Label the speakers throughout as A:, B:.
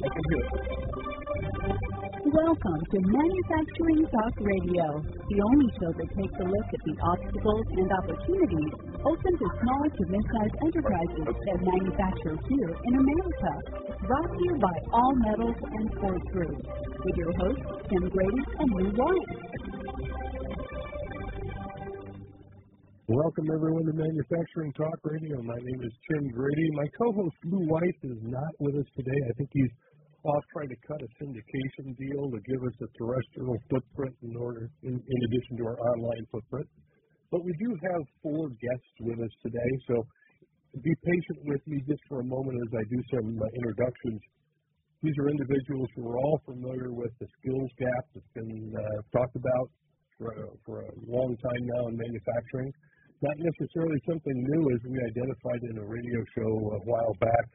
A: Welcome to Manufacturing Talk Radio, the only show that takes a look at the obstacles and opportunities open to small to mid-sized enterprises that manufacture here in America. Brought to you by All Metals and Forge Group, with your hosts Tim Grady and Lou White.
B: Welcome everyone to Manufacturing Talk Radio. My name is Tim Grady. My co-host Lou White is not with us today. I think he's off trying to cut a syndication deal to give us a terrestrial footprint in order, in, in addition to our online footprint. But we do have four guests with us today, so be patient with me just for a moment as I do some uh, introductions. These are individuals who are all familiar with the skills gap that's been uh, talked about for, for a long time now in manufacturing. Not necessarily something new as we identified in a radio show a while back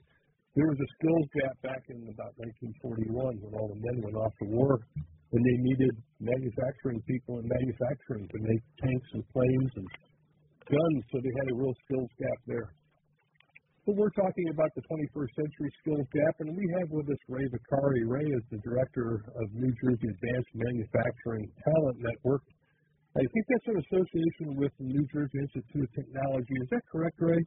B: there was a skills gap back in about 1941 when all the men went off to war, and they needed manufacturing people in manufacturing to make tanks and planes and guns, so they had a real skills gap there. But we're talking about the 21st century skills gap, and we have with us Ray Vicari. Ray is the director of New Jersey Advanced Manufacturing Talent Network. I think that's an association with the New Jersey Institute of Technology. Is that correct, Ray?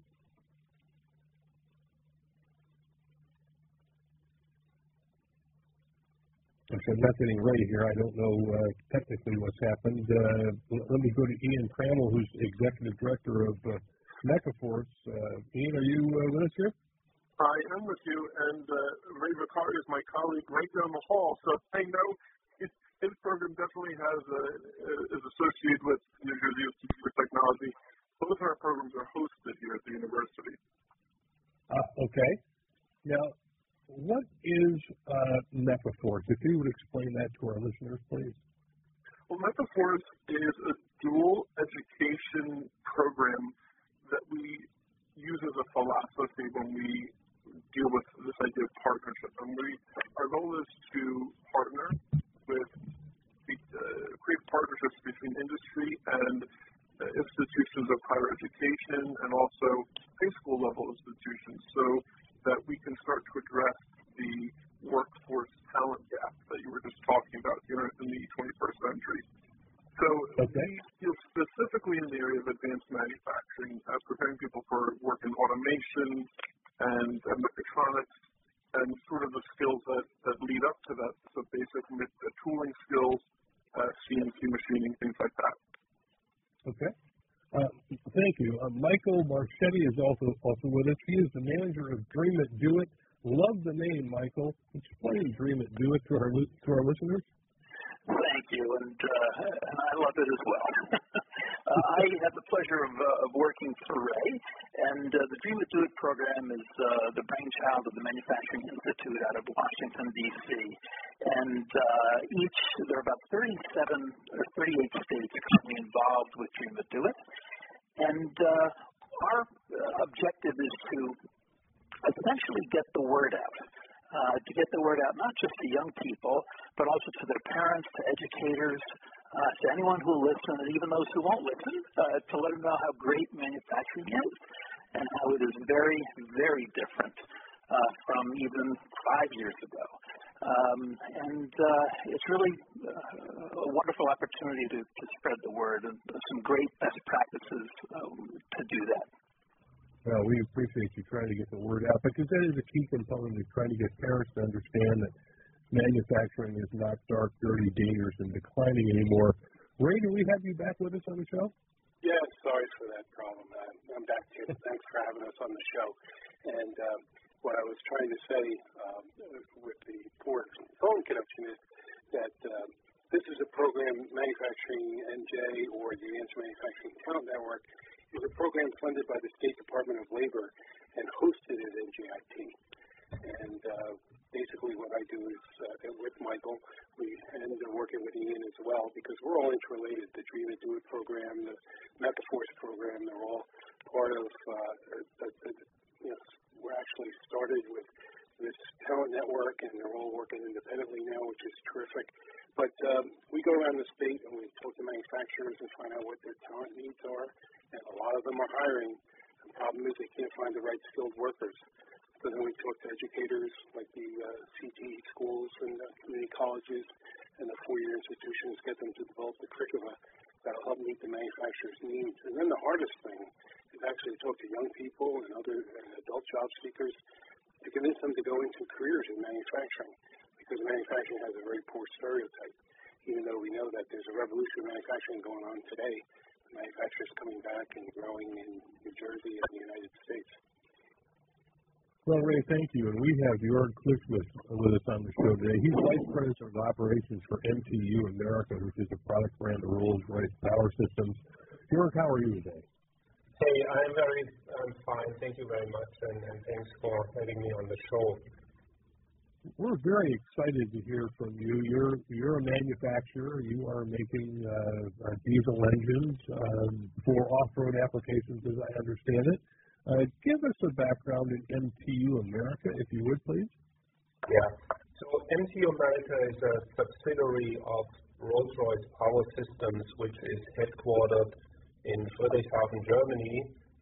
B: I'm not getting ready here. I don't know uh, technically what's happened. Uh, let me go to Ian Crammell, who's executive director of uh, Megaforce. Uh, Ian, are you uh, with us here?
C: I am with you, and uh, Ray Vicari is my colleague right down the hall. So I know his, his program definitely has uh, is associated with New Jersey Institute for Technology. Both of our programs are hosted here at the university.
B: Uh, okay. Now, what is uh, Megaforce? If you would explain that to our listeners, please.
C: Well, Megaforce is a dual education program that we use as a philosophy when we deal with this idea of partnership. And we, our goal is to partner with, uh, create partnerships between industry and uh, institutions of higher education and also high school level institutions. So that we can start to address the workforce talent gap that you were just talking about here in the 21st century. So okay. we deal specifically in the area of advanced manufacturing, uh, preparing people for work in automation and uh, mechatronics and sort of the skills that, that lead up to that, so basic uh, tooling skills, uh, CNC machining, things like that.
B: Okay. Uh, thank you. Uh, Marchetti is also also with us. He is the manager of Dream It Do It. Love the name, Michael. Explain Dream It Do It to our to our listeners.
D: Thank you, and uh, I love it as well. uh, I have the pleasure of, uh, of working for Ray, and uh, the Dream It Do It program is uh, the brainchild of the Manufacturing Institute out of Washington D.C. And uh, each there are about 37 or 38 states currently involved with Dream It Do It, and uh, our uh, objective is to essentially get the word out. Uh, to get the word out not just to young people, but also to their parents, to educators, uh, to anyone who will listen, and even those who won't listen, uh, to let them know how great manufacturing is and how it is very, very different uh, from even five years ago. Um, and uh, it's really uh, a wonderful opportunity to, to spread the word and some great best practices um, to do that.
B: Well, we appreciate you trying to get the word out because that is a key component of trying to get parents to understand that manufacturing is not dark, dirty, dangerous, and declining anymore. Ray, do we have you back with us on the show?
E: Yes, sorry for that problem. I'm back, Tim. Thanks for having us on the show. And um, what I was trying to say um, with the poor phone connection is that um, this is a program, Manufacturing NJ or the Advanced Manufacturing Talent Network, is a program funded by the State Department of Labor and hosted at NJIT. And uh, basically, what I do is uh, with Michael, we and uh, working with Ian as well, because we're all interrelated. The Dream It Do It program, the Megaforce program, they're all part of uh, the, the, you know, we're actually started with this talent network, and they're all working independently now, which is terrific. But um, we go around the state and we talk to manufacturers and find out what their talent needs are, and a lot of them are hiring. The problem is they can't find the right skilled workers. So then we talk to educators like the uh, CT schools and the community colleges and the four-year institutions, get them to develop the curricula that'll help meet the manufacturer's needs. And then the hardest thing is actually talk to young people and other and adult job seekers to convince them to go into careers in manufacturing because manufacturing has a very poor stereotype. Even though we know that there's a revolution in manufacturing going on today, manufacturers coming back and growing in and the United States.
B: Well, Ray, thank you. And we have Jörg Klichmus with us on the show today. He's Vice President of Operations for MTU America, which is a product brand of Rolls-Royce Power Systems. Jörg, how are you today?
F: Hey, I'm very I'm fine. Thank you very much, and, and thanks for having me on the show.
B: We're very excited to hear from you. You're you're a manufacturer. You are making uh, diesel engines um, for off-road applications, as I understand it. Uh, give us a background in MTU America, if you would, please.
F: Yeah. So MTU America is a subsidiary of Rolls-Royce Power Systems, which is headquartered in Friedrichshafen, Germany.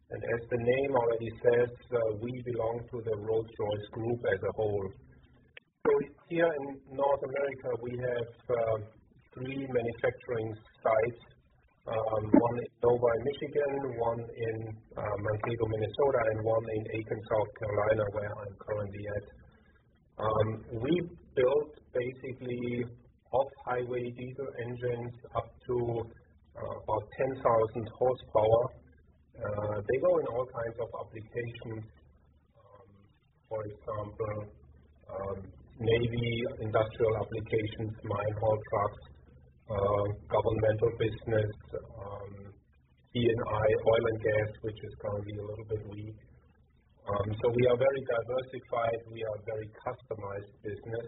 F: And as the name already says, uh, we belong to the Rolls-Royce Group as a whole. So here in North America, we have uh, three manufacturing sites one in Novi, Michigan, one in uh, Mankato, Minnesota, and one in Aiken, South Carolina, where I'm currently at. Um, we built basically off-highway diesel engines up to uh, about 10,000 horsepower. Uh, they go in all kinds of applications. Um, for example, um, Navy industrial applications, mine haul trucks, governmental business, um, E&I, oil and gas, which is currently a little bit weak. Um, so we are very diversified. We are a very customized business.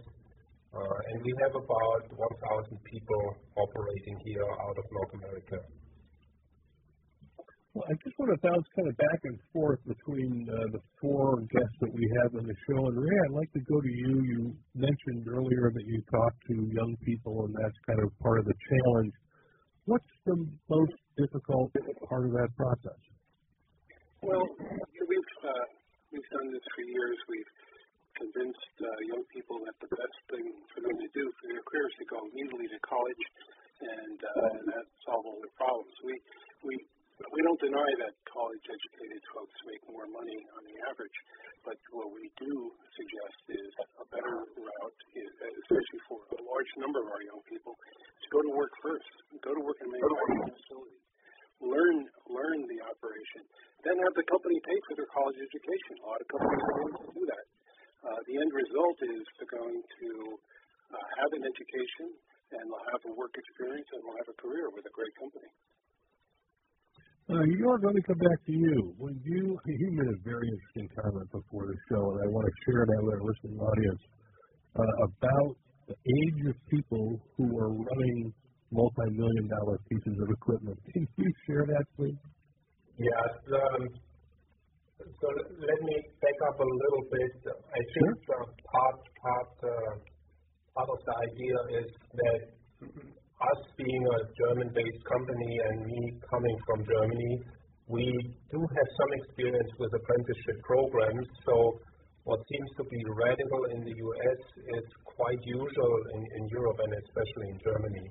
F: Uh, and we have about 1,000 people operating here out of North America.
B: Well, I just want to bounce kind of back and forth between uh, the four guests that we have on the show. And Ray, I'd like to go to you. You mentioned earlier that you talk to young people, and that's kind of part of the challenge. What's the most difficult part of that process?
E: Well, we've uh, we've done this for years. We've convinced uh, young people that the best thing for them to do for their career is to go immediately to college and, uh, and that solve all their problems. We we we don't deny that college-educated folks make more money on the average, but what we do suggest is a better route, especially for a large number of our young people, to go to work first. Go to work in manufacturing facilities. Learn learn the operation. Then have the company pay for their college education. A lot of companies are willing to do that. Uh, the end result is they're going to uh, have an education and they'll have a work experience and they'll have a career with a great company.
B: Uh, Jörg, let me come back to you. When you you made a very interesting comment before the show, and I want to share that with our listening audience uh, about the age of people who are running multi-million dollar pieces of equipment. Can you share that, please?
F: Yes. Um, so let me back up a little bit. I think sure. uh, part part uh, part of the idea is that us being a German-based company and me coming from Germany, we do have some experience with apprenticeship programs. So what seems to be radical in the US is quite usual in, in Europe and especially in Germany.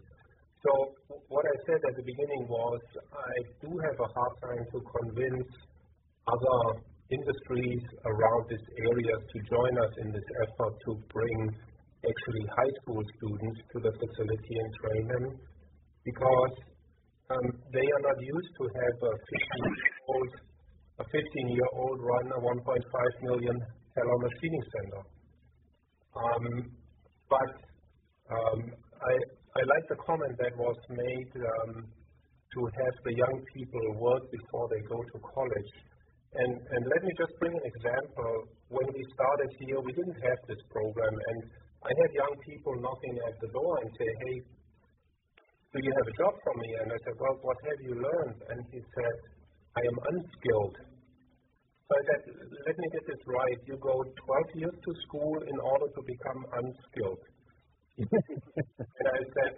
F: So what I said at the beginning was I do have a hard time to convince other industries around this area to join us in this effort to bring actually high school students to the facility and train them because um, they are not used to have a 15-year-old a 15-year-old run a 1.5 million dollar machining center. Um, but um, I, I like the comment that was made um, to have the young people work before they go to college. And, and let me just bring an example. When we started here, we didn't have this program, and I had young people knocking at the door and say, hey, do you have a job for me? And I said, well, what have you learned? And he said, I am unskilled. So I said, let me get this right. You go 12 years to school in order to become unskilled. and I said,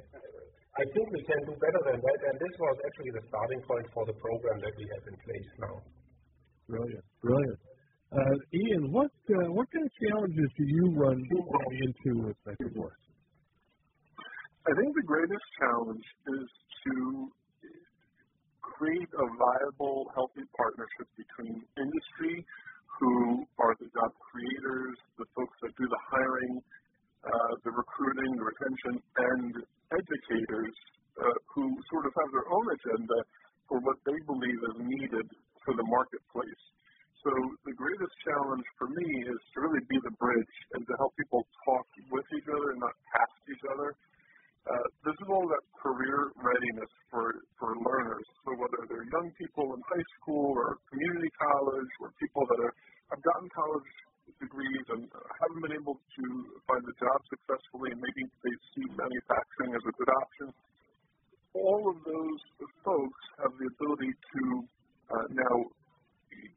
F: I think we can do better than that. And this was actually the starting point for the program that we have in place now.
B: Brilliant, brilliant. Uh, Ian, what uh, what kind of challenges do you run into with Megaforce?
C: I think the greatest challenge is to create a viable, healthy partnership between industry, who are the job creators, the folks that do the hiring, uh, the recruiting, the retention, and educators uh, who sort of have their own agenda for what they believe is needed for the marketplace. So the greatest challenge for me is to really be the bridge and to help people talk with each other and not past each other. Uh, this is all about career readiness for, for learners. So whether they're young people in high school or community college or people that are, have gotten college degrees and haven't been able to find a job successfully and maybe they see manufacturing as a good option, all of those folks have the ability to uh, now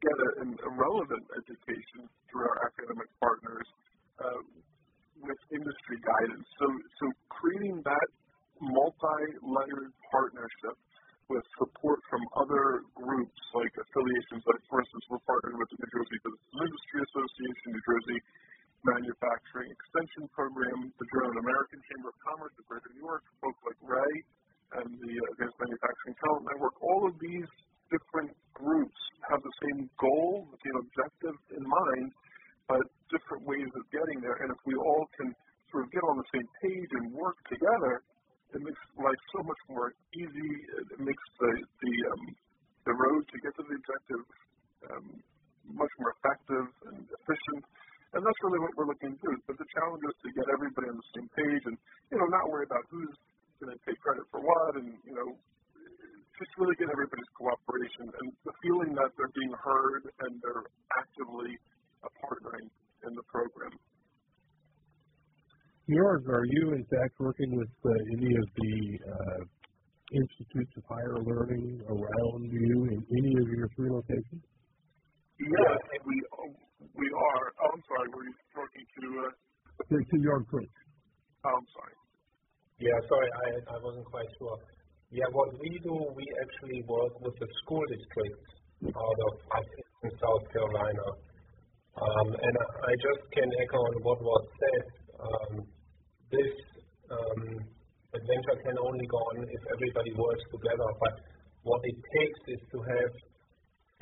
C: get a, a relevant education through our academic partners uh, with industry guidance. So, so creating that multi-layered partnership with support from other groups like affiliations, like for instance, we're partnered with the New Jersey Business and Industry Association, New Jersey Manufacturing Extension Program, the German American Chamber of Commerce of Greater New York, folks like Ray and the Advanced Manufacturing Talent Network. All of these different groups have the same goal, the same objective in mind, but different ways of getting there. And if we all can sort of get on the same page and work together, it makes life so much more easy. It makes the the um, the road to get to the objective um, much more effective and efficient. And that's really what we're looking to do. But the challenge is to get everybody on the same page and you know not worry about who's going to take credit for what and you know just really get everybody's cooperation and the feeling that they're being heard and they're actively partnering in the program.
B: Jörg, are you in fact working with uh, any of the uh, institutes of higher learning around you in any of your three locations?
C: Yes, we we are. Oh, I'm sorry. Were you talking to? Uh,
B: to, to Jörg Prince.
C: Oh, I'm sorry.
F: Yeah, sorry, I I wasn't quite sure. Yeah, what we do, we actually work with the school districts out of in South Carolina. Um, and I just can echo on what was said. Um, this um, adventure can only go on if everybody works together. But what it takes is to have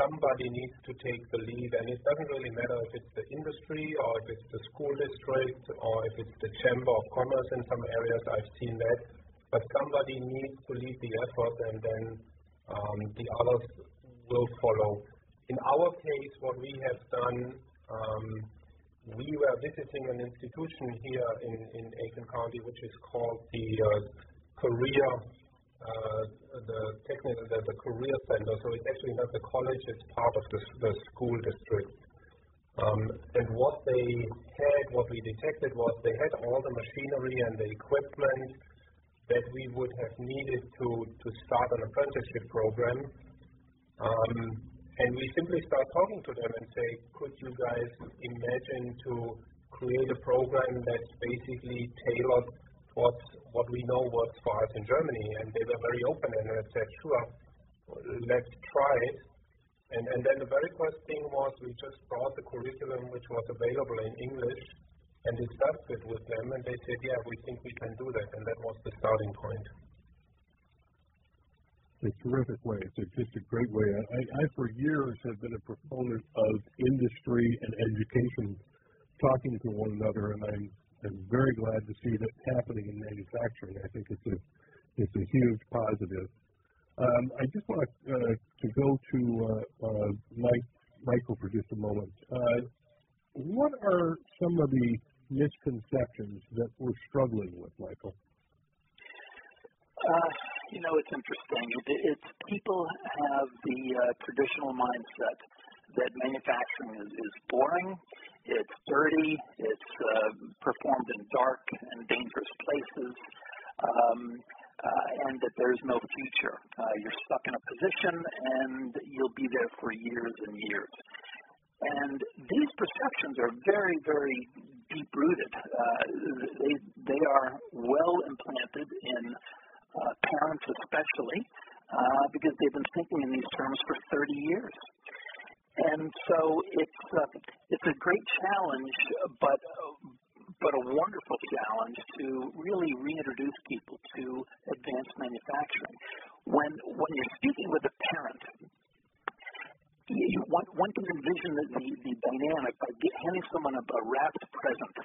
F: somebody needs to take the lead, and it doesn't really matter if it's the industry or if it's the school district or if it's the chamber of commerce in some areas. I've seen that, but somebody needs to lead the effort, and then um, the others will follow. In our case, what we have done um, we were visiting an institution here in, in Aiken County, which is called the uh, Career, uh, the technical, the, the Career Center. So it's actually not the college; it's part of the, the school district. Um, and what they had, what we detected was they had all the machinery and the equipment that we would have needed to to start an apprenticeship program. Um, and we simply start talking to them and say, could you guys imagine to create a program that's basically tailored towards what we know works for us in Germany? And they were very open and I said, sure, let's try it. And, and then the very first thing was we just brought the curriculum which was available in English and discussed it with them and they said, yeah, we think we can do that. And that was the starting point
B: a terrific way. It's a, just a great way. I, I, for years, have been a proponent of industry and education talking to one another, and I'm, I'm very glad to see that happening in manufacturing. I think it's a, it's a huge positive. Um, I just want uh, to go to uh, uh, Mike, Michael for just a moment. Uh, what are some of the misconceptions that we're struggling with, Michael?
D: Uh, you know, it's interesting. It, it's people have the uh, traditional mindset that manufacturing is, is boring, it's dirty, it's uh, performed in dark and dangerous places, um, uh, and that there's no future. Uh, you're stuck in a position and you'll be there for years and years. And these perceptions are very, very deep rooted. Uh, they, they are well implanted in uh, parents, especially, uh, because they've been thinking in these terms for 30 years. And so it's uh, it's a great challenge, but but a wonderful challenge to really reintroduce people to advanced manufacturing. When when you're speaking with a parent you, one, one can envision the, the, the dynamic by handing someone a, a wrapped present,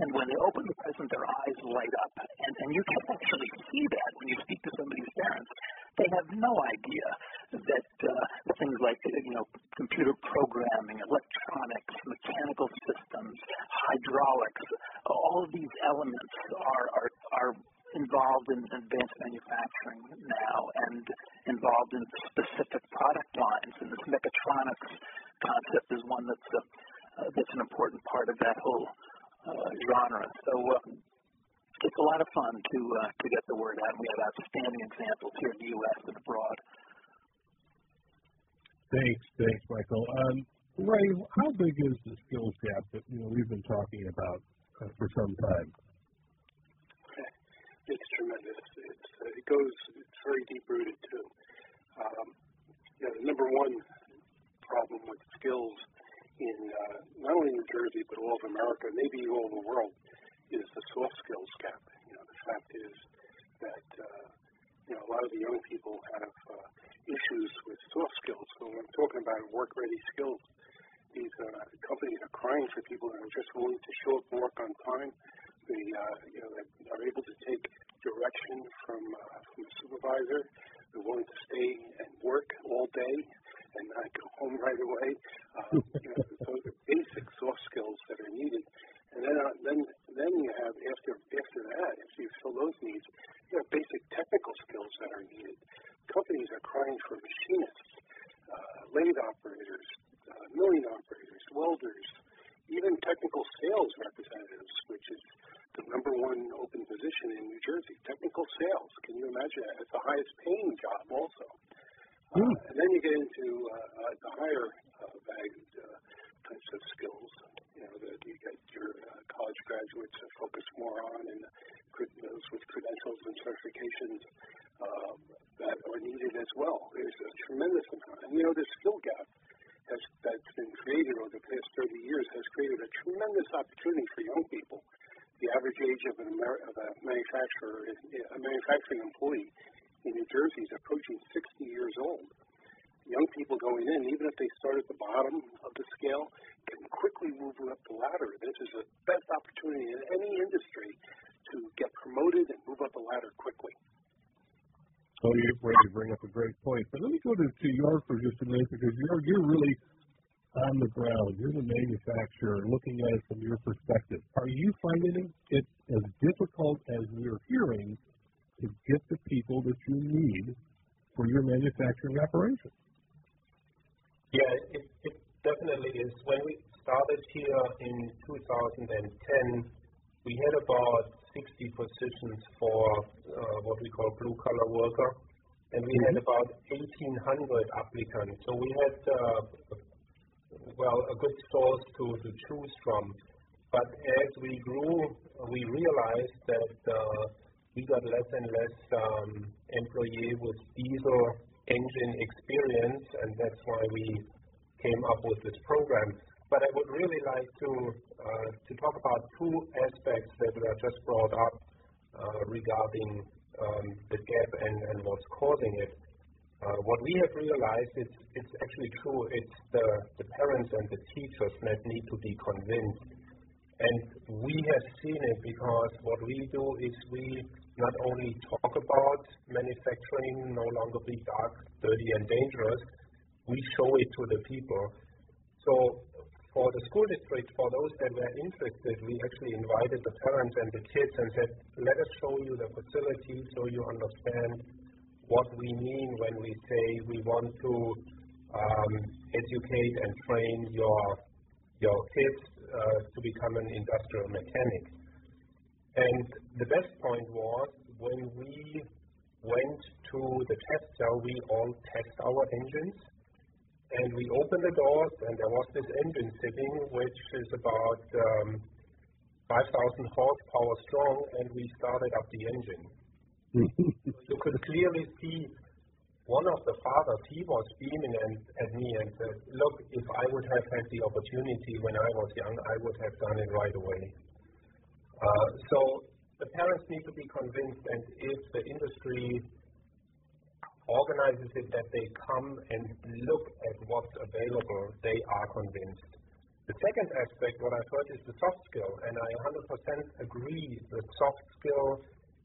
D: and when they open the present, their eyes light up, and, and you can actually see that when you speak to somebody's parents. They have no idea that uh, things like you know computer programming, electronics, mechanical systems, hydraulics, all of these elements are are, are involved in advanced manufacturing now and involved in specific product lines. And this mechatronics concept is one that's a, uh, that's an important part of that whole uh, genre. So uh, it's a lot of fun to uh, to get the word out. We have outstanding examples here in the U.S. and abroad.
B: Thanks, thanks, Michael. Um, Ray, how big is the skills gap that you know we've been talking about uh, for some time?
E: It's tremendous. It's uh, it goes. It's very deep rooted too. Um, you know, the number one problem with skills in uh, not only New Jersey but all of America, maybe all the world, is the soft skills gap. You know, the fact is that uh, you know a lot of the young people have uh, issues with soft skills. So when I'm talking about work-ready skills, these uh, companies are crying for people that are just willing to show up and work on time, they, uh, you know, they are able to take direction from uh, from a supervisor. They're willing to stay and work all day and not go home right away. Uh, you know, those are basic soft skills that are needed. And then, uh, then, then you have after after that, after you fill those needs, you have basic technical skills that are needed. Companies are crying for machinists, uh, lathe operators, uh, milling operators, welders, even technical sales representatives, which is the number one open position in New Jersey. Technical sales. Can you imagine that? It's the highest paying job also. Uh,
B: Hmm.
E: and then you get into uh, uh, the higher uh, valued uh, types of skills. You know, that you get your uh, college graduates to focus more on, and those with credentials and certifications uh, that are needed as well. There's a tremendous amount, and you know, the skill gap has that's been created over the past 30 years has created a tremendous opportunity for young people. The average age of, an Amer- of a manufacturer, a manufacturing employee in New Jersey is approaching 60 years old. Young people going in, even if they start at the bottom of the scale, can quickly move up the ladder. This is the best opportunity in any industry to get promoted and move up the ladder quickly.
B: So ready to bring up a great point. But let me go to, to Jörg for just a minute because you're you're really on the ground. You're the manufacturer looking at it from your perspective. Are you finding it as difficult as we're hearing to get the people that you need for your manufacturing operation?
F: Yeah, it, it definitely is. When we started here in 2010, we had about 60 positions for uh, what we call blue collar worker, and we had about 1,800 applicants. So we had, uh, well, a good source to, to choose from. But as we grew, we realized that uh, we got less and less um, employee with diesel engine experience, and that's why we came up with this program. But I would really like to uh, to talk about two aspects that were just brought up uh, regarding um, the gap and, and what's causing it. Uh, what we have realized is it's actually true. It's the the parents and the teachers that need to be convinced, and we have seen it because what we do is we not only talk about manufacturing no longer be dark, dirty, and dangerous, we show it to the people. So for the school district, for those that were interested, we actually invited the parents and the kids and said, let us show you the facility so you understand what we mean when we say we want to um, educate and train your your kids uh, to become an industrial mechanic. And the best point was when we went to the test cell, we all test our engines and we opened the doors, and there was this engine sitting, which is about um, 5,000 horsepower strong, and we started up the engine. you could clearly see one of the fathers, he was beaming and, at me and said, look, if I would have had the opportunity when I was young, I would have done it right away. Uh, so the parents need to be convinced, and if the industry organizes it that they come and look at what's available, they are convinced. The second aspect, what I've heard, is the soft skill, and I 100% agree. The soft skill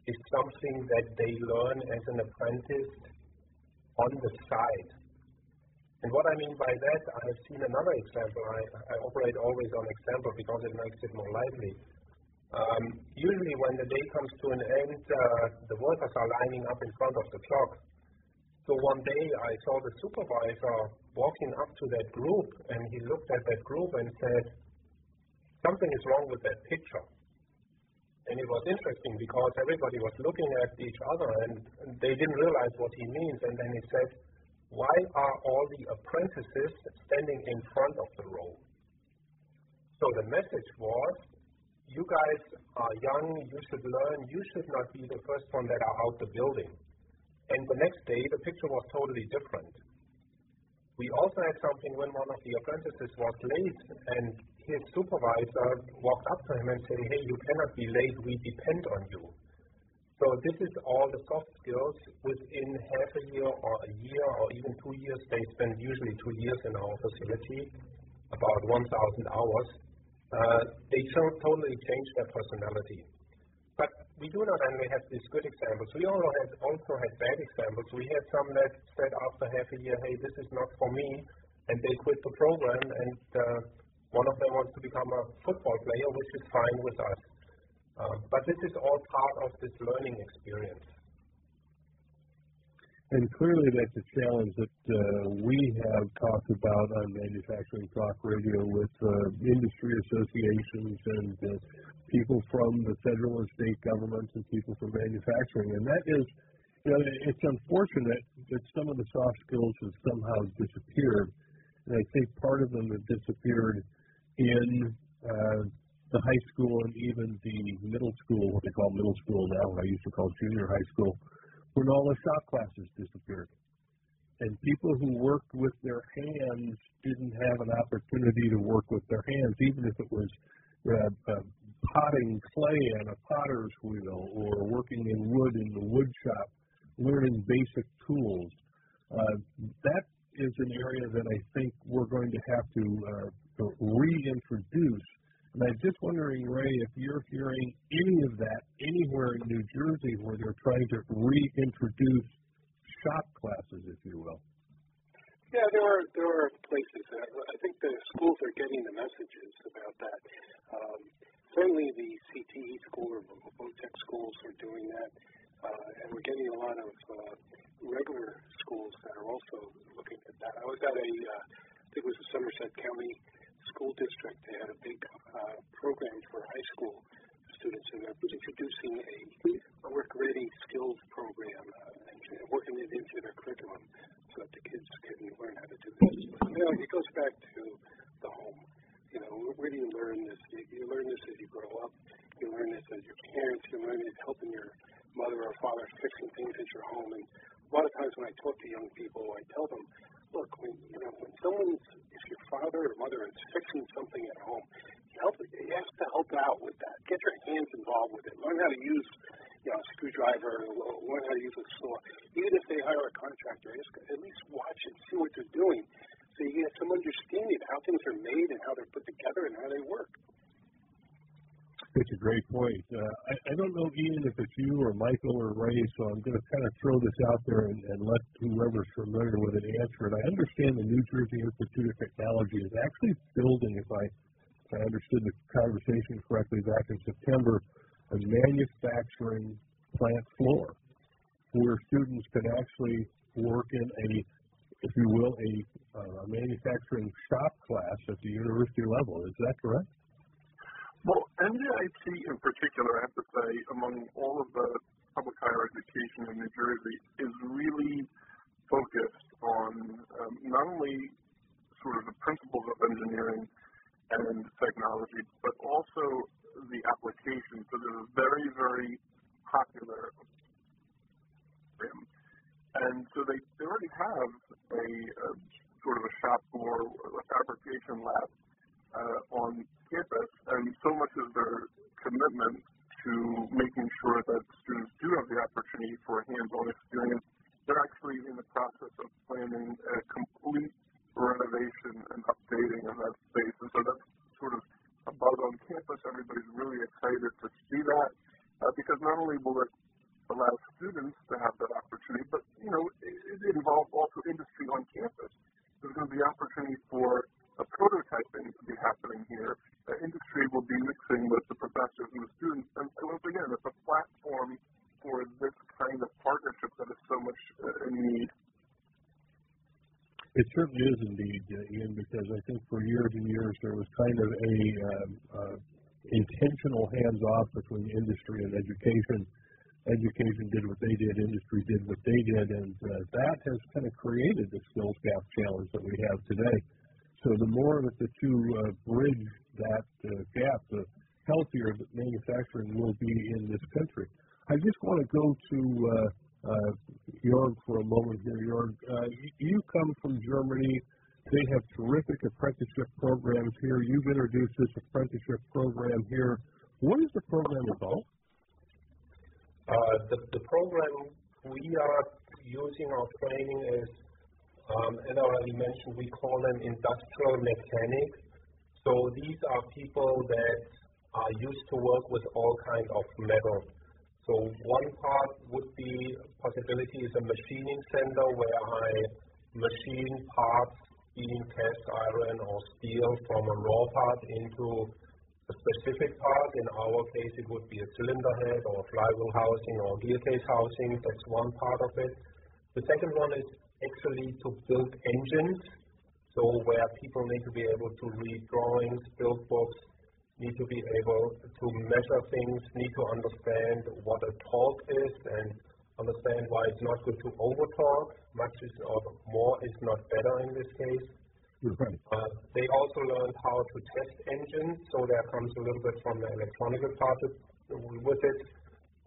F: is something that they learn as an apprentice on the side. And what I mean by that, I have seen another example. I, I operate always on example because it makes it more lively. Um, usually, when the day comes to an end, uh, the workers are lining up in front of the clock. So one day I saw the supervisor walking up to that group, and he looked at that group and said, Something is wrong with that picture. And it was interesting because everybody was looking at each other and they didn't realize what he means. And then he said, Why are all the apprentices standing in front of the row? So the message was, You guys are young, you should learn, you should not be the first one that are out the building. And the next day, the picture was totally different. We also had something when one of the apprentices was late, and his supervisor walked up to him and said, Hey, you cannot be late, we depend on you. So, this is all the soft skills. Within half a year or a year or even two years, they spend usually two years in our facility, about 1,000 hours. Uh, they totally change their personality. We do not only have these good examples, we also had, also had bad examples. We had some that said after half a year, hey, this is not for me, and they quit the program, and uh, one of them wants to become a football player, which is fine with us. Uh, but this is all part of this learning experience.
B: And clearly, that's a challenge that uh, we have talked about on Manufacturing Talk Radio with uh, industry associations and uh, people from the federal and state governments and people from manufacturing. And that is, you know, it's unfortunate that some of the soft skills have somehow disappeared. And I think part of them have disappeared in uh, the high school and even the middle school, what they call middle school now, what I used to call junior high school when all the shop classes disappeared. And people who worked with their hands didn't have an opportunity to work with their hands, even if it was uh, uh, potting clay on a potter's wheel or working in wood in the wood shop, learning basic tools. Uh, that is an area that I think we're going to have to, uh, reintroduce and I'm just wondering, Ray, if you're hearing any of that anywhere in New Jersey where they're trying to reintroduce shop classes, if you will.
E: Yeah, there are there are places. That I think the schools are getting the messages about that. Um, certainly, the CTE school or Votech schools are doing that, uh, and we're getting a lot of uh, regular schools that are also looking at that. I was at a, uh, I think it was a Somerset County school district. They had a big uh, program for high school students, and they're introducing a, a work-ready skills program uh, and working it into their curriculum so that the kids can learn how to do this. But, you know, it goes back to
C: Everybody's really excited to see that uh, because not only will it allow students to have that opportunity, but you know it, it involves also industry on campus. There's going to be opportunity for a prototyping to be happening here. The industry will be mixing with the professors and the students, and, once again, it's a platform for this kind of partnership that is so much uh, in need.
B: It certainly is indeed, uh, Ian, because I think for years and years there was kind of a um, uh, intentional hands-off between industry and education. Education did what they did, industry did what they did, and uh, that has kind of created the skills gap challenge that we have today. So the more that the two uh, bridge that uh, gap, the healthier that manufacturing will be in this country. I just want to go to uh, uh, Jorg for a moment here. Jorg, uh, you come from Germany. They have terrific apprenticeship programs here. You've introduced this apprenticeship program here. What is the program about?
F: Uh, the, the program we are using our training is, um, as I already mentioned, we call them industrial mechanics. So these are people that are used to work with all kinds of metal. So one part would be possibility is a machining center where I machine parts cast iron or steel from a raw part into a specific part. In our case, it would be a cylinder head or flywheel housing or gear case housing. That's one part of it. The second one is actually to build engines. So where people need to be able to read drawings, build books, need to be able to measure things, need to understand what a torque is and understand why it's not good to over torque. Much is or more is not better in this case.
B: Right.
F: Uh, they also learned how to test engines, so there comes a little bit from the electronic part with it.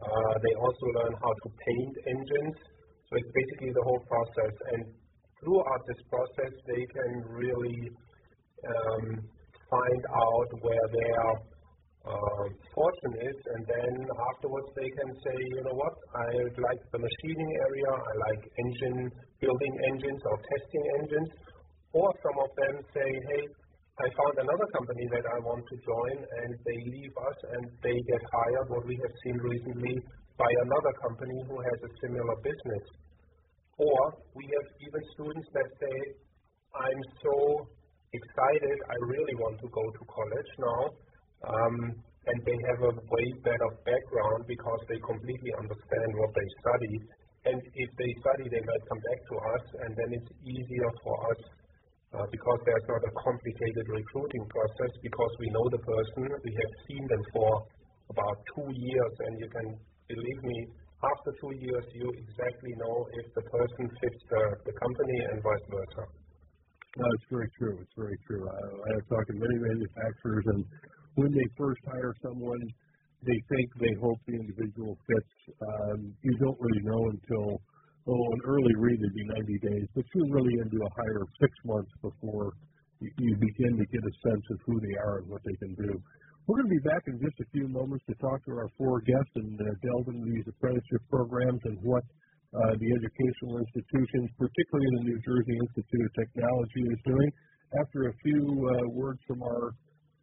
F: Uh, they also learn how to paint engines. So it's basically the whole process. And throughout this process, they can really um, find out where their uh, Um, fortune is, and then afterwards they can say, you know what, I like the machining area, I like engine building engines or testing engines, or some of them say, hey, I found another company that I want to join, and they leave us and they get hired. What we have seen recently by another company who has a similar business. Or we have even students that say, I'm so excited. I really want to go to college now. Um, and they have a way better background because they completely understand what they study. And if they study, they might come back to us, and then it's easier for us uh, because there's not a complicated recruiting process because we know the person, we have seen them for about two years, and you can believe me, after two years, you exactly know if the person fits the, the company and vice versa.
B: No, it's very true. It's very true. I, I have talked to many manufacturers, and when they first hire someone, they think they hope the individual fits. Um, you don't really know until oh, an early read would be 90 days, but you're really into a hire six months before you, you begin to get a sense of who they are and what they can do. We're going to be back in just a few moments to talk to our four guests and uh, delve into these apprenticeship programs and what uh, the educational institutions, particularly the New Jersey Institute of Technology, is doing. After a few uh, words from our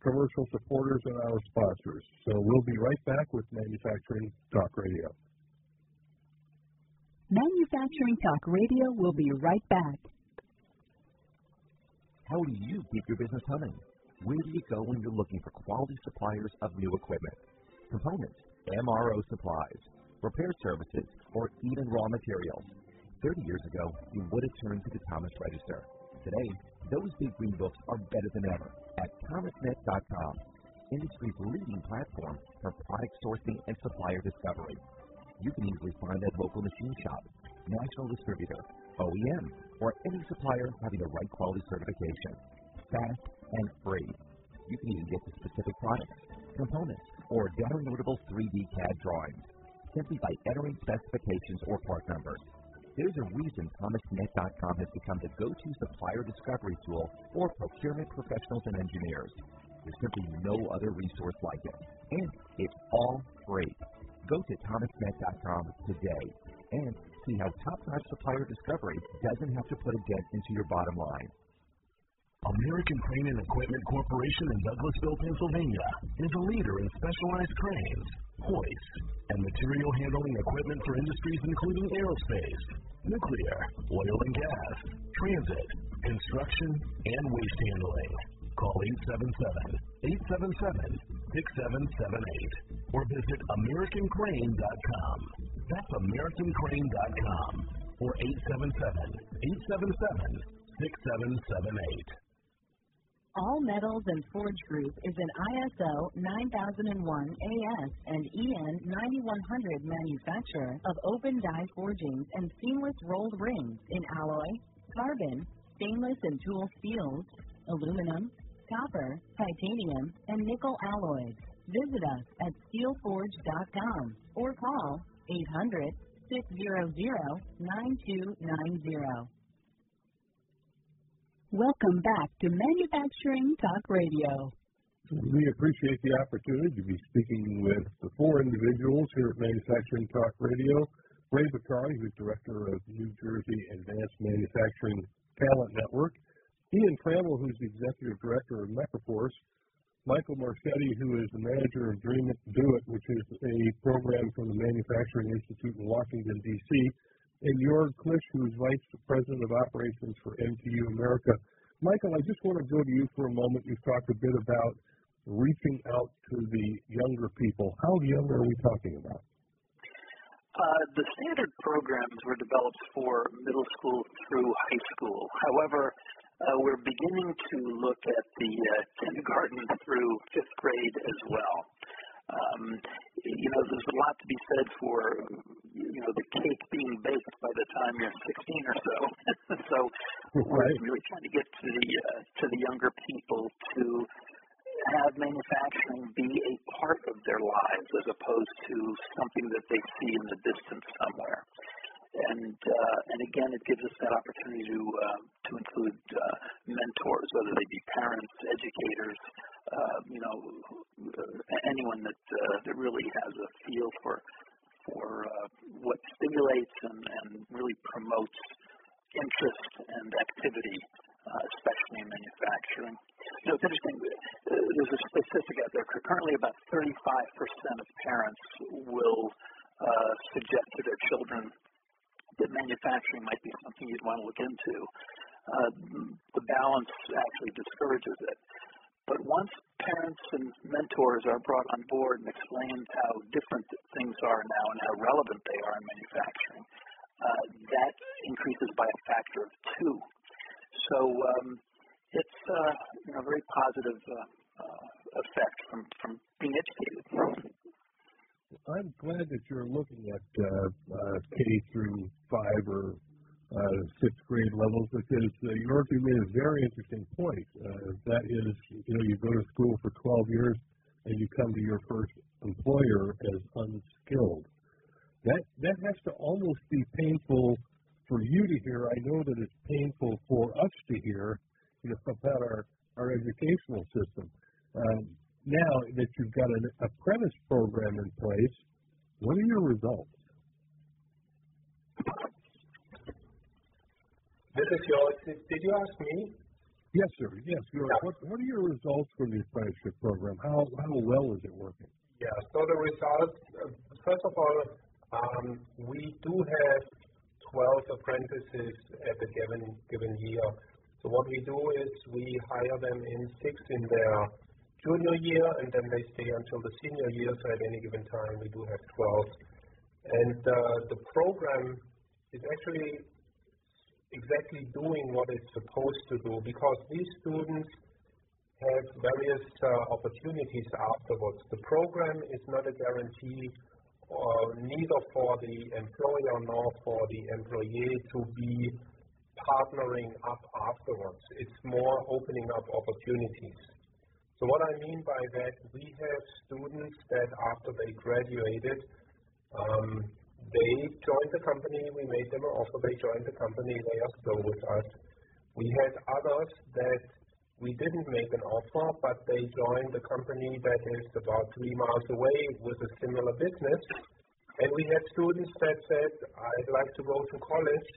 B: commercial supporters and our sponsors. So we'll be right back with Manufacturing Talk Radio.
A: Manufacturing Talk Radio will be right back.
G: How do you keep your business humming? Where do you go when you're looking for quality suppliers of new equipment, components, MRO supplies, repair services, or even raw materials. 30 years ago, you would have turned to the Thomas Register. Today, those big green books are better than ever at thomasnet.com, industry's leading platform for product sourcing and supplier discovery. You can easily find that local machine shop, national distributor, OEM, or any supplier having the right quality certification. Fast and free. You can even get the specific products, components, or downloadable 3D CAD drawings simply by entering specifications or part numbers. There's a reason ThomasNet.com has become the go-to supplier discovery tool for procurement professionals and engineers. There's simply no other resource like it. And it's all free. Go to thomasnet.com today and see how top-notch supplier discovery doesn't have to put a dent into your bottom line.
H: American Crane and Equipment Corporation in Douglasville, Pennsylvania is a leader in specialized cranes, hoists, and material handling equipment for industries including aerospace, nuclear, oil and gas, transit, construction, and waste handling. Call 877-877-6778 or visit AmericanCrane.com. That's AmericanCrane.com or 877-877-6778.
A: All Metals and Forge Group is an ISO 9001 AS and EN 9100 manufacturer of open die forgings and seamless rolled rings in alloy, carbon, stainless and tool steels, aluminum, copper, titanium, and nickel alloys. Visit us at steelforge.com or call 800 600 9290. Welcome back to Manufacturing Talk Radio.
B: We appreciate the opportunity to be speaking with the four individuals here at Manufacturing Talk Radio. Ray Bacari, who's Director of New Jersey Advanced Manufacturing Talent Network. Ian Trammell, who's the Executive Director of Megaforce. Michael Marchetti, who is the Manager of Dream It, Do It, which is a program from the Manufacturing Institute in Washington, D.C and Jörg Klisch, who's Vice President of Operations for MTU America. Michael, I just want to go to you for a moment. You've talked a bit about reaching out to the younger people. How young are we talking about?
D: Uh, the standard programs were developed for middle school through high school. However, uh, we're beginning to look at the uh, kindergarten through fifth grade as well. Um, you know, there's a lot to be said for you know the cake being baked by the time you're 16 or so. so right. we're really trying to get to the uh, to the younger people to have manufacturing be a part of their lives as opposed to something that they see in the distance somewhere. And uh, and again, it gives us that opportunity to uh, to include uh, mentors, whether they be parents, educators, uh, you know, anyone that uh, that really has a feel for for uh, what stimulates and, and really promotes interest and activity, uh, especially in manufacturing. You know, it's interesting. Uh, there's a statistic out there. Currently, about 35% of parents will uh, suggest to their children that manufacturing might be something you'd want to look into. Uh, the balance actually discourages it. But once parents and mentors are brought on board and explained how different things are now and how relevant they are in manufacturing, uh, that increases by a factor of two. So um, it's uh, you know, a very positive uh, uh, effect from, from being educated.
B: I'm glad that you're looking at uh, uh, K through five or uh, sixth grade levels because uh, Jörg, you made a very interesting point. Uh, that is, you know, you go to school for 12 years and you come to your first employer as unskilled. That that has to almost be painful for you to hear. I know that it's painful for us to hear, you know, about our our educational system. Um, now that you've got an apprentice program in place, what are your results?
F: This is yours. Did you ask me?
B: Yes, sir. Yes, you yeah. what, what are your results from the apprenticeship program? How how well is it working?
F: Yeah. So the results. Uh, first of all, um, we do have 12 apprentices at a given given year. So what we do is we hire them in six in their junior year, and then they stay until the senior year. So at any given time, we do have 12. And uh, the program is actually exactly doing what it's supposed to do because these students have various uh, opportunities afterwards. The program is not a guarantee uh, neither for the employer nor for the employee to be partnering up afterwards. It's more opening up opportunities. So what I mean by that, we have students that after they graduated, um, they joined the company, we made them an offer, they joined the company, they are still with us. We had others that we didn't make an offer, but they joined the company that is about three miles away with a similar business. And we had students that said, I'd like to go to college.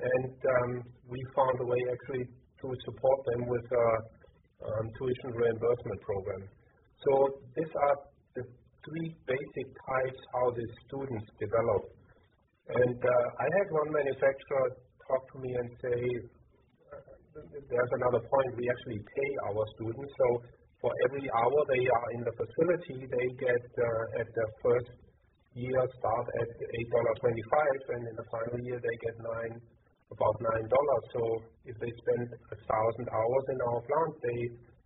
F: And um, we found a way actually to support them with a um, tuition reimbursement program. So these are the three basic types how the students develop. And uh, I had one manufacturer talk to me and say, there's another point, we actually pay our students. So for every hour they are in the facility, they get uh, at the first year start at $8.25 and in the final year they get nine about nine dollars. So if they spend a thousand hours in our plant, they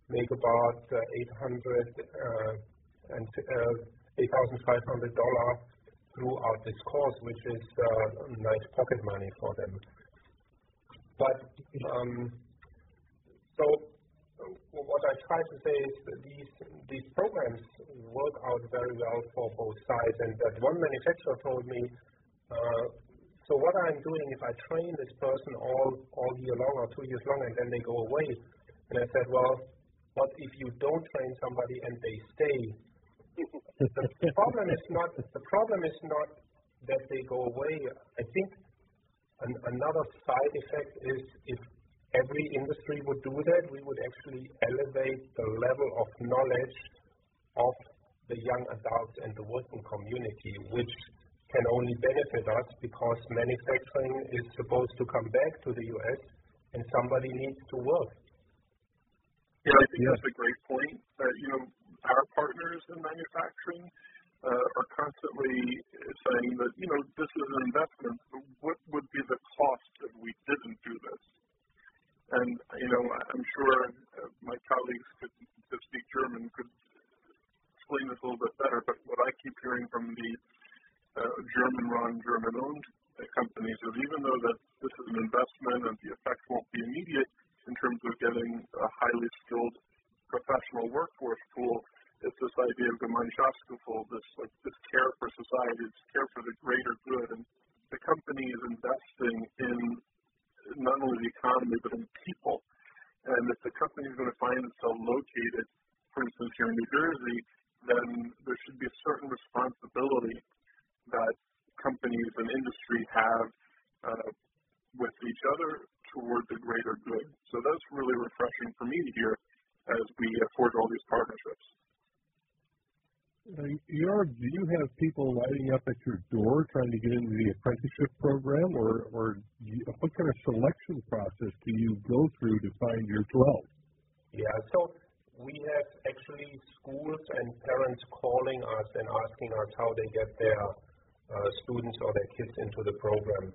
F: make about uh, eight hundred uh, and uh, throughout this course, which is nice pocket money for them. But um, so what I try to say is that these these programs work out very well for both sides. And that one manufacturer told me, uh, so what I'm doing if I train this person all all year long or two years long and then they go away, and I said, well, what if you don't train somebody and they stay? the problem is not the problem is not that they go away. I think an, another side effect is if every industry would do that, we would actually elevate the level of knowledge of the young adults and the working community, which can only benefit us because manufacturing is supposed to come back to the U.S. and somebody needs to work.
C: Yeah, I think yeah. that's a great point. That you know, our partners in manufacturing uh, are constantly saying that you know this is an investment. What would be the cost if we didn't do this? And you know, I'm sure uh, my colleagues could, that speak German could explain this a little bit better. But what I keep hearing from the German-run, German-owned uh, companies is even though that this is an investment and the effect won't be immediate in terms of getting a highly skilled professional workforce pool, it's this idea of Gemeinschaftsgefühl, this like this care for society, this care for the greater good, and the company is investing in not only the economy, but in people. And if the company is going to find itself located, for instance, here in New Jersey, then there should be a certain responsibility that companies and industry have uh, with each other toward the greater good. So that's really refreshing for me to hear as we uh, forge all these partnerships.
B: Uh, do you have people lining up at your door trying to get into the apprenticeship program, or, or you, what kind of selection process do you go through to find your 12?
F: Yeah, so we have actually schools and parents calling us and asking us how they get their students or their kids into the program.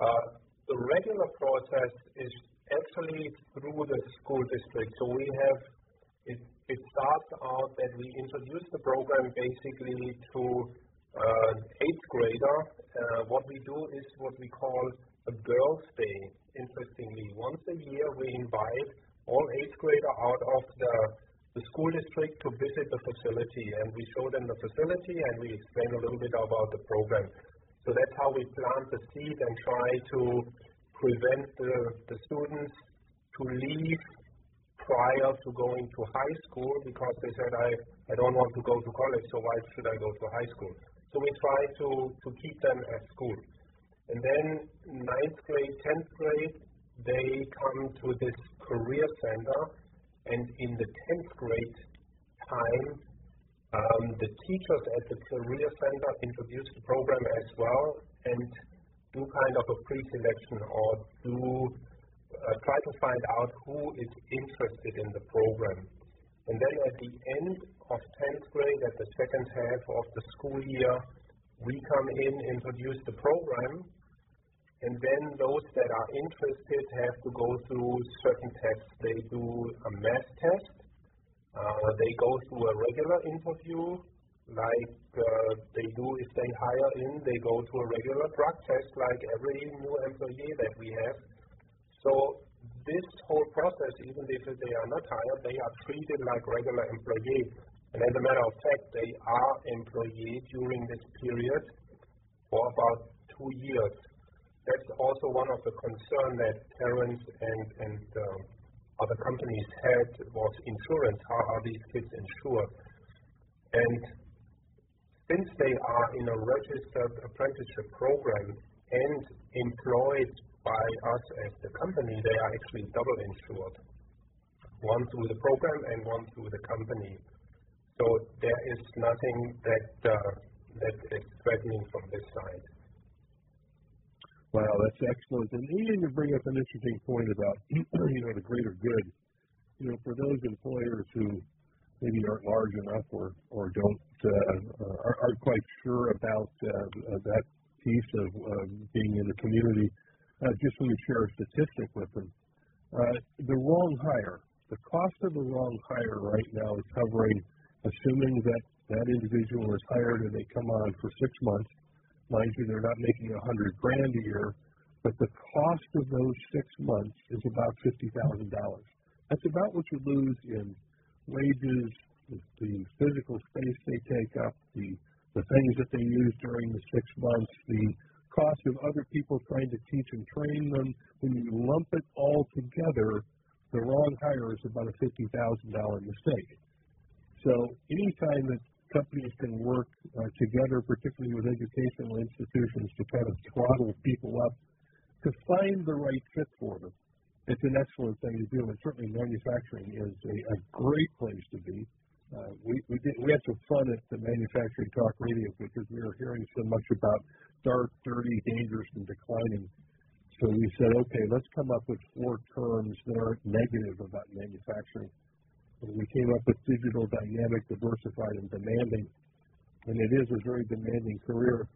F: Uh, the regular process is actually through the school district. So we have it it starts out that we introduce the program basically to uh, eighth grader. Uh, what we do is what we call a girls' day. Interestingly, once a year we invite all eighth grader out of the the school district to visit the facility and we show them the facility and we explain a little bit about the program. So that's how we plant the seed and try to prevent the, the students to leave prior to going to high school because they said, I, I don't want to go to college, so why should I go to high school? So we try to, to keep them at school. And then ninth grade, 10th grade, they come to this career center, and in the 10th grade time, um, the teachers at the career center introduce the program as well and do kind of a pre-selection or do uh, try to find out who is interested in the program. And then at the end of 10th grade, at the second half of the school year, we come in, and introduce the program, and then those that are interested have to go through certain tests. They do a math test, uh, they go through a regular interview, like uh, they do if they hire in, they go to a regular drug test like every new employee that we have. So this whole process, even if they are not hired, they are treated like regular employees. And as a matter of fact, they are employees during this period for about two years. That's also one of the concerns that parents and, and um, other companies had was insurance. How are these kids insured? And since they are in a registered apprenticeship program and employed by us as the company, they are actually double insured. One through the program and one through the company. So there is nothing that uh, that is threatening from this side.
B: Wow, that's excellent. And Ian, you bring up an interesting point about you know the greater good. You know, for those employers who maybe aren't large enough or or don't uh, uh, aren't quite sure about uh, that piece of uh, being in the community, uh, just let me share a statistic with them. Uh, the wrong hire, the cost of the wrong hire right now is covering, assuming that that individual is hired and they come on for six months, Mind you, they're not making a hundred grand a year, but the cost of those six months is about fifty thousand dollars. That's about what you lose in wages, the physical space they take up, the the things that they use during the six months, the cost of other people trying to teach and train them. When you lump it all together, the wrong hire is about a fifty thousand dollar mistake. So anytime that companies can work uh, together, particularly with educational institutions, to kind of throttle people up to find the right fit for them. It's an excellent thing to do, and certainly manufacturing is a, a great place to be. Uh, we we, did, we had some fun at the manufacturing talk radio because we were hearing so much about dark, dirty, dangerous, and declining. So we said, okay, let's come up with four terms that are negative about manufacturing we came up with digital, dynamic, diversified, and demanding. And it is a very demanding career.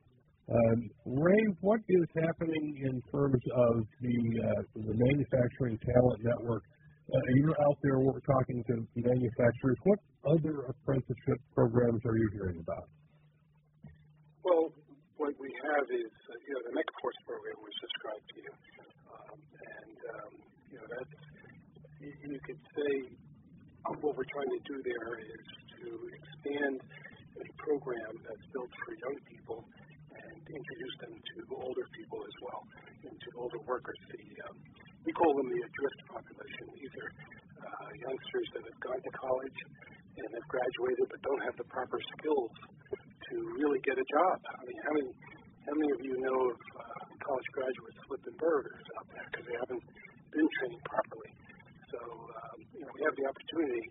B: Um, Ray, what is happening in terms of the uh, the manufacturing talent network? Uh, you're out there talking to manufacturers. What other apprenticeship programs are you hearing about?
E: Well, what we have is uh, you know the MechaForce program was described to you, um, and um, you know that's you, you could say what we're trying to do there is to expand a program that's built for young people and introduce them to older people as well, and to older workers. The, um, we call them the adrift population. These are uh, youngsters that have gone to college and have graduated but don't have the proper skills to really get a job. I mean, how many how many of you know of uh, college graduates flipping burgers out there because they haven't been trained properly? So, um, you know, we have the opportunity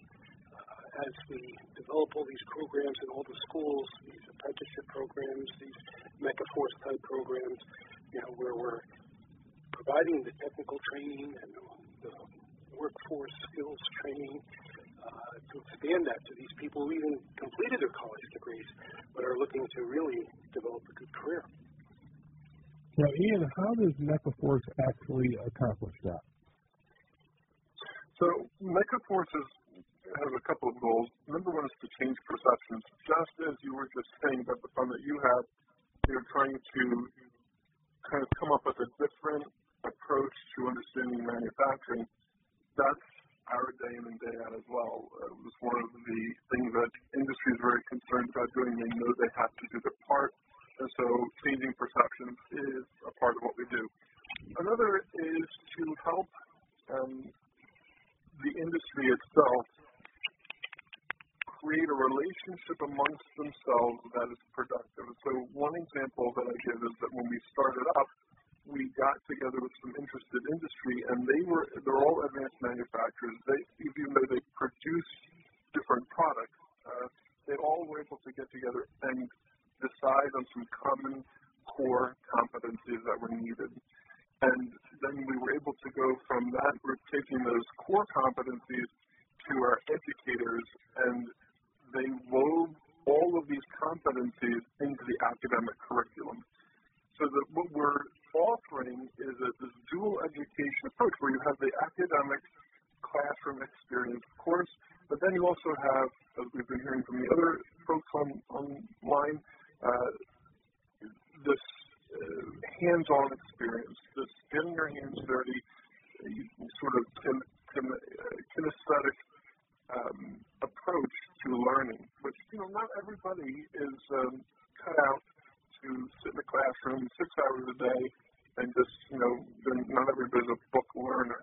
E: uh, as we develop all these programs in all the schools, these apprenticeship programs, these MechaForce type programs, you know, where we're providing the technical training and the workforce skills training uh, to expand that to these people who even completed their college degrees but are looking to really develop a good career.
B: Now, Ian, how does MechaForce actually accomplish that?
C: So MechaForce is, has a couple of goals. Number one is to change perceptions. Just as you were just saying about the fun that you have, you're trying to kind of come up with a different approach to understanding manufacturing. That's our day in and day out as well. Uh, it was one of the things that industry is very concerned about doing. They know they have to do their part, and so changing perceptions is a part of what we do. Another is to help um, the industry itself create a relationship amongst themselves that is productive. So one example that I give is that when we started up, we got together with some interested industry, and they were they're all advanced manufacturers. They even though they produce different products, uh, they all were able to get together and decide on some common core competencies that were needed. And then we were able to go from that group taking those core competencies to our educators, and they wove all of these competencies into the academic curriculum. So that what we're offering is a, this dual education approach where you have the academic classroom experience, course, but then you also have, as we've been hearing from the other folks on online, uh, this hands-on experience, this getting your hands dirty, sort of kin- kin- kinesthetic um, approach to learning, which you know not everybody is um, cut out to sit in the classroom six hours a day and just you know not everybody's a book learner.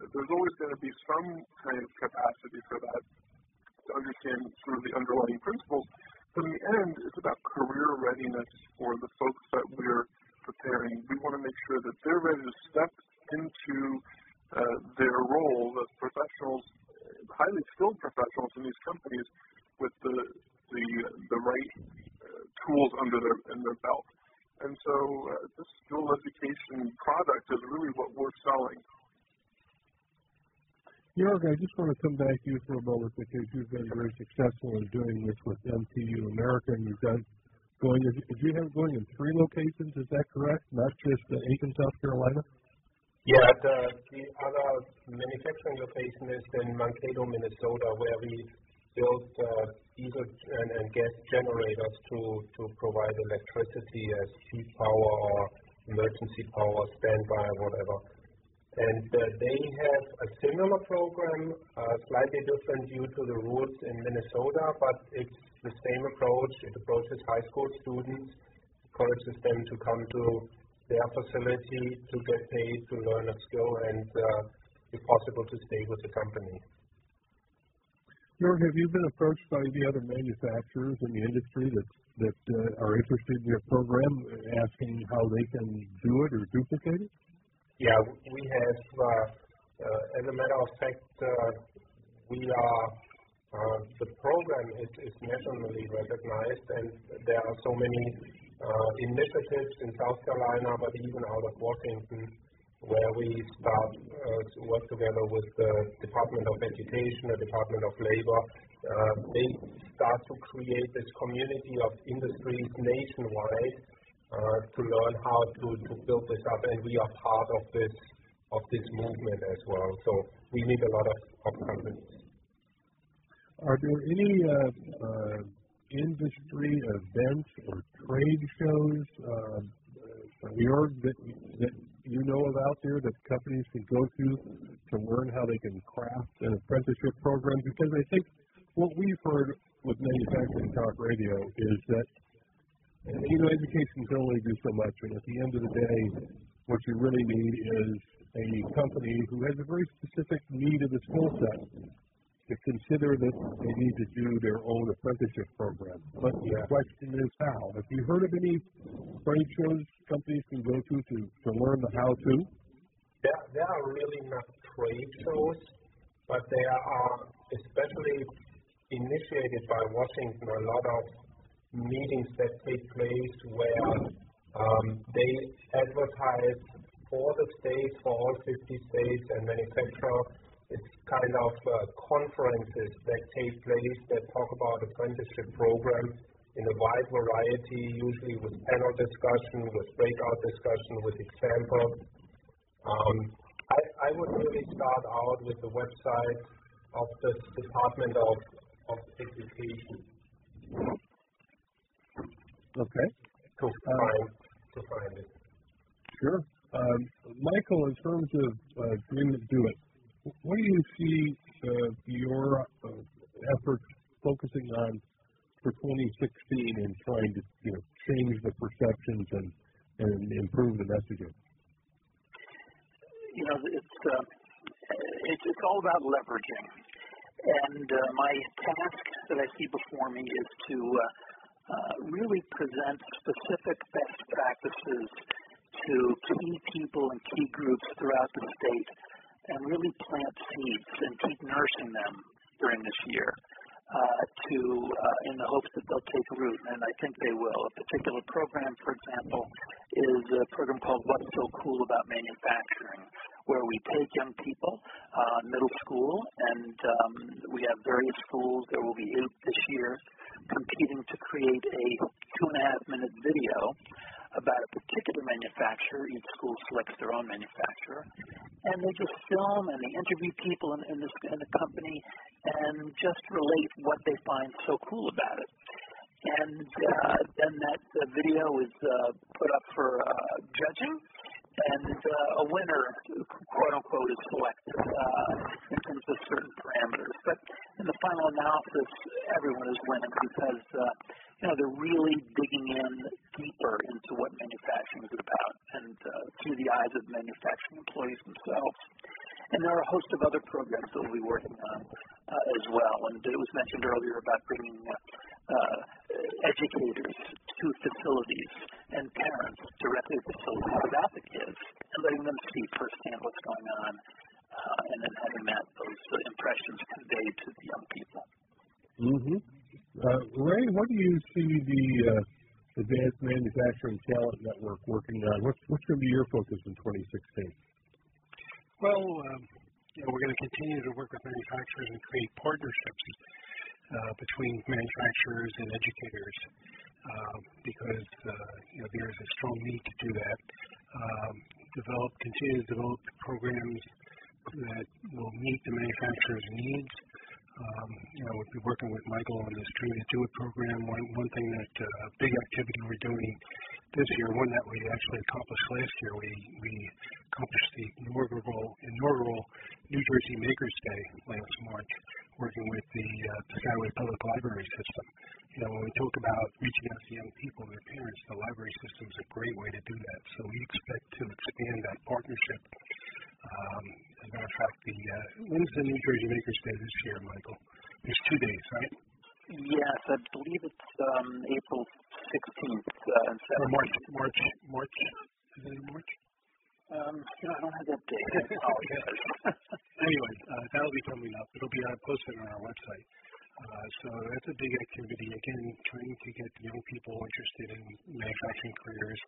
C: there's always going to be some kind of capacity for that to understand sort of the underlying principles. But in the end, it's about career readiness for the folks that we're preparing. We want to make sure that they're ready to step into uh, their role as professionals, highly skilled professionals in these companies, with the the the right uh, tools under their in their belt. And so, uh, this dual education product is really what we're selling.
B: Jörg, I just want to come back to you for a moment because you've been very successful in doing this with MTU America, and you've done going. If you have going in three locations, is that correct? Not just uh, Aiken, South Carolina.
F: Yeah, the, the other manufacturing location is in Mankato, Minnesota, where we built uh, diesel and, and gas generators to to provide electricity as heat power or emergency power, standby, whatever. And uh, they have a similar program, uh, slightly different due to the rules in Minnesota, but it's the same approach. It approaches high school students, encourages them to come to their facility to get paid, to learn a skill, and uh, if possible, to stay with the company.
B: Jörg, have you been approached by the other manufacturers in the industry that that uh, are interested in your program, asking how they can do it or duplicate it?
F: Yeah, we have, uh, uh, as a matter of fact, uh, we are, the program is nationally recognized, and there are so many initiatives in South Carolina, but even out of Washington, where we start to work together with the Department of Education, the Department of Labor. They start to create this community of industries nationwide to learn how to, to build this up, and we are part of this of this movement as well. So we need a lot of, of companies.
B: Are there any uh, uh, industry events or trade shows uh, uh that, that you know of out there that companies can go to to learn how they can craft an apprenticeship program? Because I think what we've heard with Manufacturing Talk Radio is that you know, education can only do so much, and at the end of the day, what you really need is a company who has a very specific need of the skill set to consider that they need to do their own apprenticeship program. But the question is how. Have you heard of any trade shows companies can go to to, to learn the how to?
F: There, there are really not trade shows, but there are, um, especially initiated by Washington, a lot of meetings that take place where um, they advertise for the states, for all 50 states, and manufacture. It's kind of uh, conferences that take place that talk about apprenticeship programs in a wide variety, usually with panel discussion, with breakout discussion, with examples. Um, I, I would really start out with the website of the Department of, of Education.
B: Okay.
F: To find, to find it.
B: Sure. Um, Michael, in terms of uh, Dream It Do It, what do you see uh, your uh, efforts focusing on for 2016 in trying to you know change the perceptions and and improve the messaging?
D: You know, it's uh, it's, it's all about leveraging, and uh, my task that I see before me is to uh, really present specific best practices to key people and key groups throughout the state and really plant seeds and keep nursing them during this year uh, to uh, in the hopes that they'll take root, and I think they will. A particular program, for example, is a program called What's So Cool About Manufacturing, where we take young people, uh, middle school, and um, we have various schools. There will be eight this year competing to create a two and a half minute video about a particular manufacturer. Each school selects their own manufacturer, and they just film and they interview people in, in, this, in the company and just relate what they find so cool about it. And uh, then that uh, video is uh, put up for uh, judging, and uh, a winner, quote unquote, is selected uh, in terms of certain parameters. But in the final analysis, everyone is winning because uh, you know they're really digging in deeper into what manufacturing is about, and uh, through the eyes of manufacturing employees themselves. And there are a host of other programs that we'll be working on uh, as well. And it was mentioned earlier about bringing uh, educators to facilities and parents directly to facilities about the kids and letting them see firsthand what's going on uh, and then having that those impressions conveyed to the young people.
B: Mm-hmm. Uh, Ray, what do you see the uh, Advanced Manufacturing Talent Network working on? What's what's going to be your focus in 2016?
E: Well, um, you know, we're going to continue to work with manufacturers and create partnerships uh, between manufacturers and educators uh, because uh, you know there is a strong need to do that. Um, develop, continue to develop programs that will meet the manufacturer's needs. Um, you know, we'll be working with Michael on this Dream to Do It program. One, one thing that a uh, big activity we're doing this year, one that we actually accomplished last year, we, we accomplished the inaugural, inaugural New Jersey Makers Day last March, working with the uh, Piscataway Public Library System. You know, when we talk about reaching out to young people and their parents, the library system is a great way to do that. So we expect to expand that partnership um, as a matter of fact, the uh, when's the New Jersey Makers Day this year, Michael? There's two days, right?
D: Yes, I believe it's um, April 16th uh, and 17th.
E: Or March, March, March. Is it in March?
D: Um, you know, I don't have that date. I apologize.
E: anyway, uh, that'll be coming up. It'll be uh, posted on our website. Uh, so that's a big activity. Again, trying to get young people interested in manufacturing careers,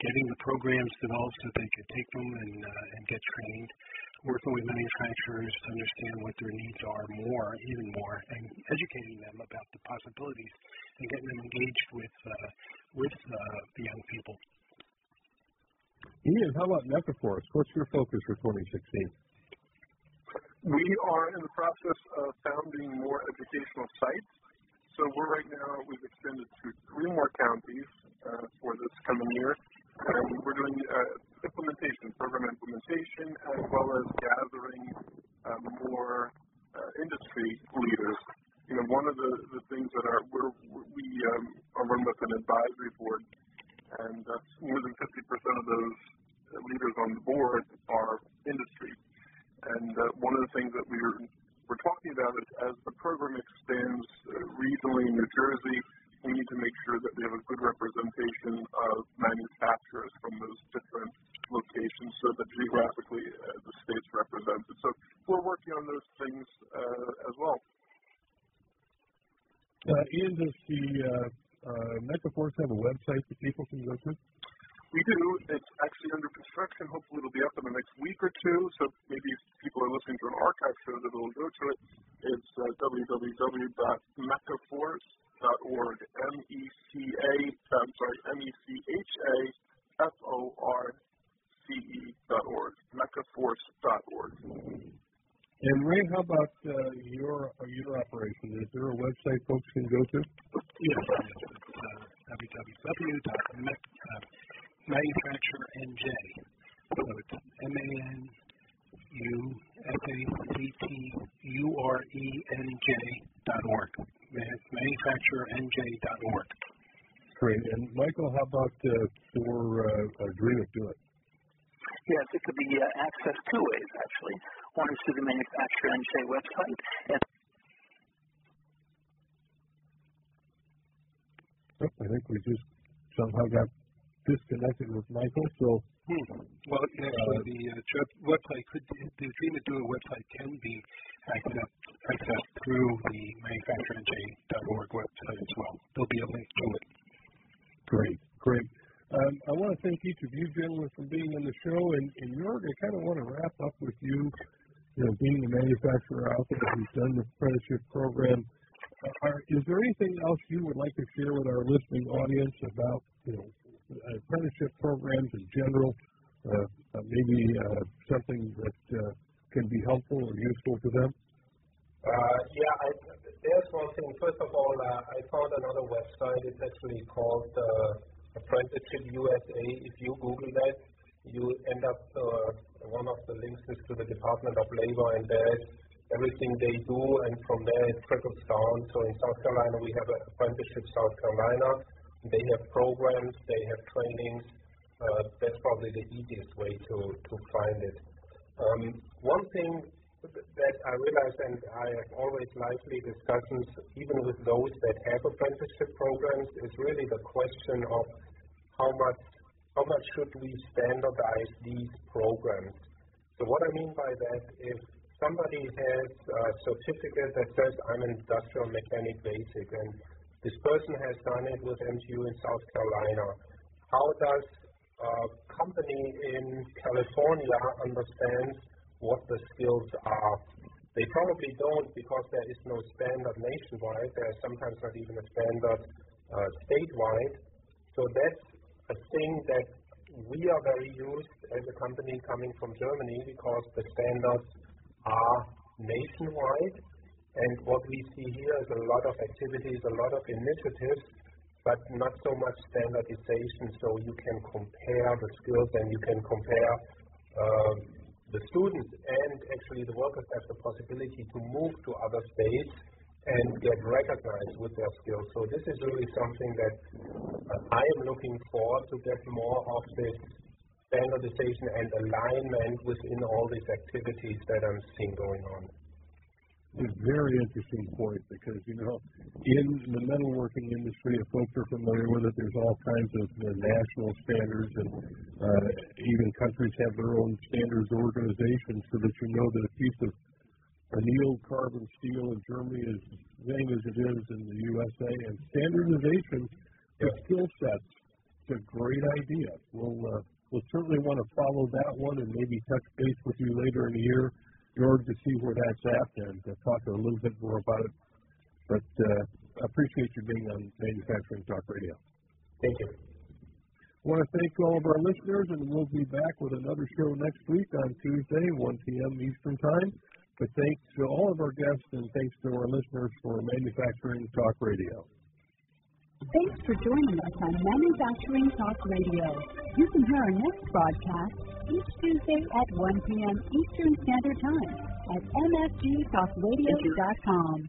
E: getting the programs developed so they could take them and uh, and get trained, working with manufacturers to understand what their needs are more, even more, and educating them about the possibilities and getting them engaged with uh, with uh, the young people.
B: Ian, how about Megaforce? What's your focus for 2016?
C: We are in the process of founding more educational sites. So we're right now, we've extended to three more counties uh, for this coming year. And we're doing uh, implementation, program implementation, as well as gathering uh, more uh, industry leaders. You know, one of the, the things that are, we um, are run with an advisory board, and that's more than 50% of those leaders on the board are industry and uh, one of the things that we are we're talking about is as the program expands uh, regionally in New Jersey, we need to make sure that we have a good representation of manufacturers from those different locations so that geographically uh, the state's represented. So we're working on those things uh, as well.
B: Uh, does the uh, Megaforce have a website that people can go to?
C: We do. It's actually under construction. Hopefully, it'll be up in the next week or two. So maybe if people are listening to an archive show, that will go to it. It's uh, www.mechaforce.org. M E C A. I'm sorry, M E C H A F O R C E dot org. Mechaforce.org.
B: And Ray, how about uh, your uh, your operation? Is there a website folks can go to?
E: Yes, it's uh, www.mech manufacturer NJ. So it's M A N U F A C T U R E N J dot org. Manufacturernj dot org.
B: Great. And Michael, how about uh, for uh, Dream It Do It?
D: Yes, it could be uh, accessed two ways actually. One is through the Manufacturer NJ website. And
B: I think we just somehow got disconnected with Michael. So,
E: hmm. well, actually, uh, the uh, website could the Dream It Do It website can be accessed, accessed through the manufacturernj.org website as well. There'll be a link to it.
B: Great, great. Um, I want to thank each of you gentlemen for being on the show, and, and Jörg, I kind of want to wrap up with you. You know, being the manufacturer out there who's done the apprenticeship program, uh, are, is there anything else you would like to share with our listening audience about you know apprenticeship programs in general, uh, uh, maybe uh, something that can be helpful or useful to them?
F: yeah, I, there's one thing. First of all, I found another website. It's actually called Apprenticeship USA. If you Google that, you end up uh, one of the links is to the Department of Labor, and there's everything they do, and from there it trickles down. So in South Carolina, we have Apprenticeship South Carolina. They have programs, they have trainings. Uh, that's probably the easiest way to, to find it. Um, one thing that I realize, and I have always lively discussions, even with those that have apprenticeship programs, is really the question of how much how much should we standardize these programs. So what I mean by that, if somebody has a certificate that says I'm an industrial mechanic basic, and this person has done it with MTU in South Carolina, how does a company in California understand what the skills are. They probably don't because there is no standard nationwide. There is sometimes not even a standard uh, statewide. So that's a thing that we are very used as a company coming from Germany because the standards are nationwide. And what we see here is a lot of activities, a lot of initiatives, but not so much standardization. So you can compare the skills and you can compare uh, the students and actually the workers have the possibility to move to other states and get recognized with their skills. So this is really something that I am looking for to get more of this standardization and alignment within all these activities that I'm seeing going on
B: a very interesting point because, you know, in the metalworking industry, if folks are familiar with it, there's all kinds of national standards, and uh, even countries have their own standards organizations so that you know that a piece of annealed carbon steel in Germany is the same as it is in the USA. And standardization of skill sets is a great idea. We'll, uh, we'll certainly want to follow that one and maybe touch base with you later in the year in order to see where that's at and uh, talk a little bit more about it. But uh, I appreciate you being on Manufacturing Talk Radio.
F: Thank you.
B: I want to thank all of our listeners, and we'll be back with another show next week on Tuesday, 1 p.m. Eastern Time. But thanks to all of our guests and thanks to our listeners for Manufacturing Talk Radio.
A: Thanks for joining us on Manufacturing Talk Radio. You can hear our next broadcast each Tuesday at 1 p.m. Eastern Standard Time at mfgtalkradio.com.